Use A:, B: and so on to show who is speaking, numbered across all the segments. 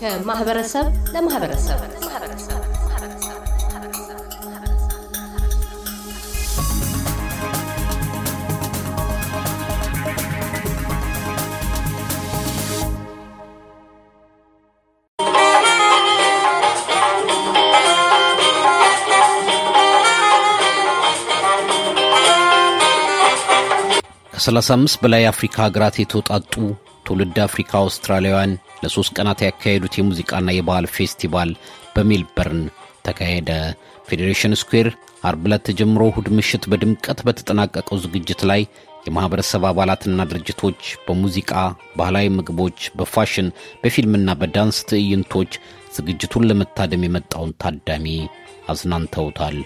A: ከማህበረሰብ ለማህበረሰብ
B: ከ35 በላይ የአፍሪካ ሀገራት የተውጣጡ ትውልድ አፍሪካ አውስትራሊያውያን ለሦስት ቀናት ያካሄዱት የሙዚቃና የባህል ፌስቲቫል በሜልበርን ተካሄደ። ፌዴሬሽን ስኩዌር አርብ ዕለት ተጀምሮ እሁድ ምሽት በድምቀት በተጠናቀቀው ዝግጅት ላይ የማኅበረሰብ አባላትና ድርጅቶች በሙዚቃ፣ ባህላዊ ምግቦች፣ በፋሽን፣ በፊልምና በዳንስ ትዕይንቶች ዝግጅቱን ለመታደም የመጣውን ታዳሚ አዝናንተውታል።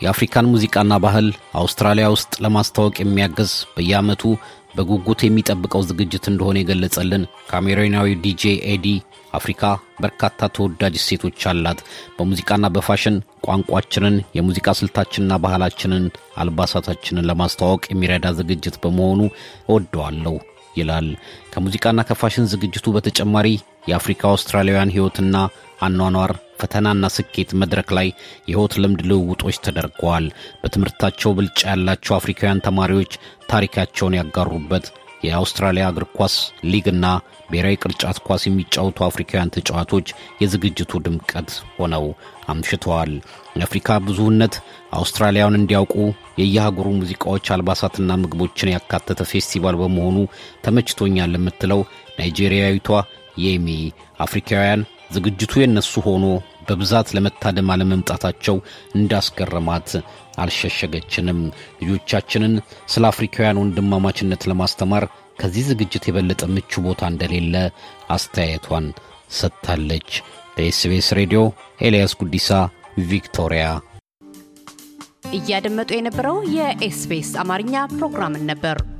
B: የአፍሪካን ሙዚቃና ባህል አውስትራሊያ ውስጥ ለማስተዋወቅ የሚያግዝ በየዓመቱ በጉጉት የሚጠብቀው ዝግጅት እንደሆነ የገለጸልን ካሜሮናዊ ዲጄ ኤዲ አፍሪካ በርካታ ተወዳጅ እሴቶች አላት። በሙዚቃና በፋሽን ቋንቋችንን፣ የሙዚቃ ስልታችንና ባህላችንን፣ አልባሳታችንን ለማስተዋወቅ የሚረዳ ዝግጅት በመሆኑ እወደዋለሁ ይላል። ከሙዚቃና ከፋሽን ዝግጅቱ በተጨማሪ የአፍሪካ አውስትራሊያውያን ሕይወትና አኗኗር ፈተናና ስኬት መድረክ ላይ የሕይወት ልምድ ልውውጦች ተደርገዋል። በትምህርታቸው ብልጫ ያላቸው አፍሪካውያን ተማሪዎች ታሪካቸውን ያጋሩበት የአውስትራሊያ እግር ኳስ ሊግና ብሔራዊ ቅርጫት ኳስ የሚጫወቱ አፍሪካውያን ተጫዋቾች የዝግጅቱ ድምቀት ሆነው አምሽተዋል። የአፍሪካ ብዙህነት አውስትራሊያውን እንዲያውቁ የየሀገሩ ሙዚቃዎች፣ አልባሳትና ምግቦችን ያካተተ ፌስቲቫል በመሆኑ ተመችቶኛል የምትለው ናይጄሪያዊቷ የሚ አፍሪካውያን ዝግጅቱ የነሱ ሆኖ በብዛት ለመታደም አለመምጣታቸው እንዳስገረማት አልሸሸገችንም። ልጆቻችንን ስለ አፍሪካውያን ወንድማማችነት ለማስተማር ከዚህ ዝግጅት የበለጠ ምቹ ቦታ እንደሌለ አስተያየቷን ሰጥታለች። ለኤስቤስ ሬዲዮ ኤልያስ ጉዲሳ ቪክቶሪያ።
A: እያደመጡ የነበረው የኤስቢኤስ አማርኛ ፕሮግራምን ነበር።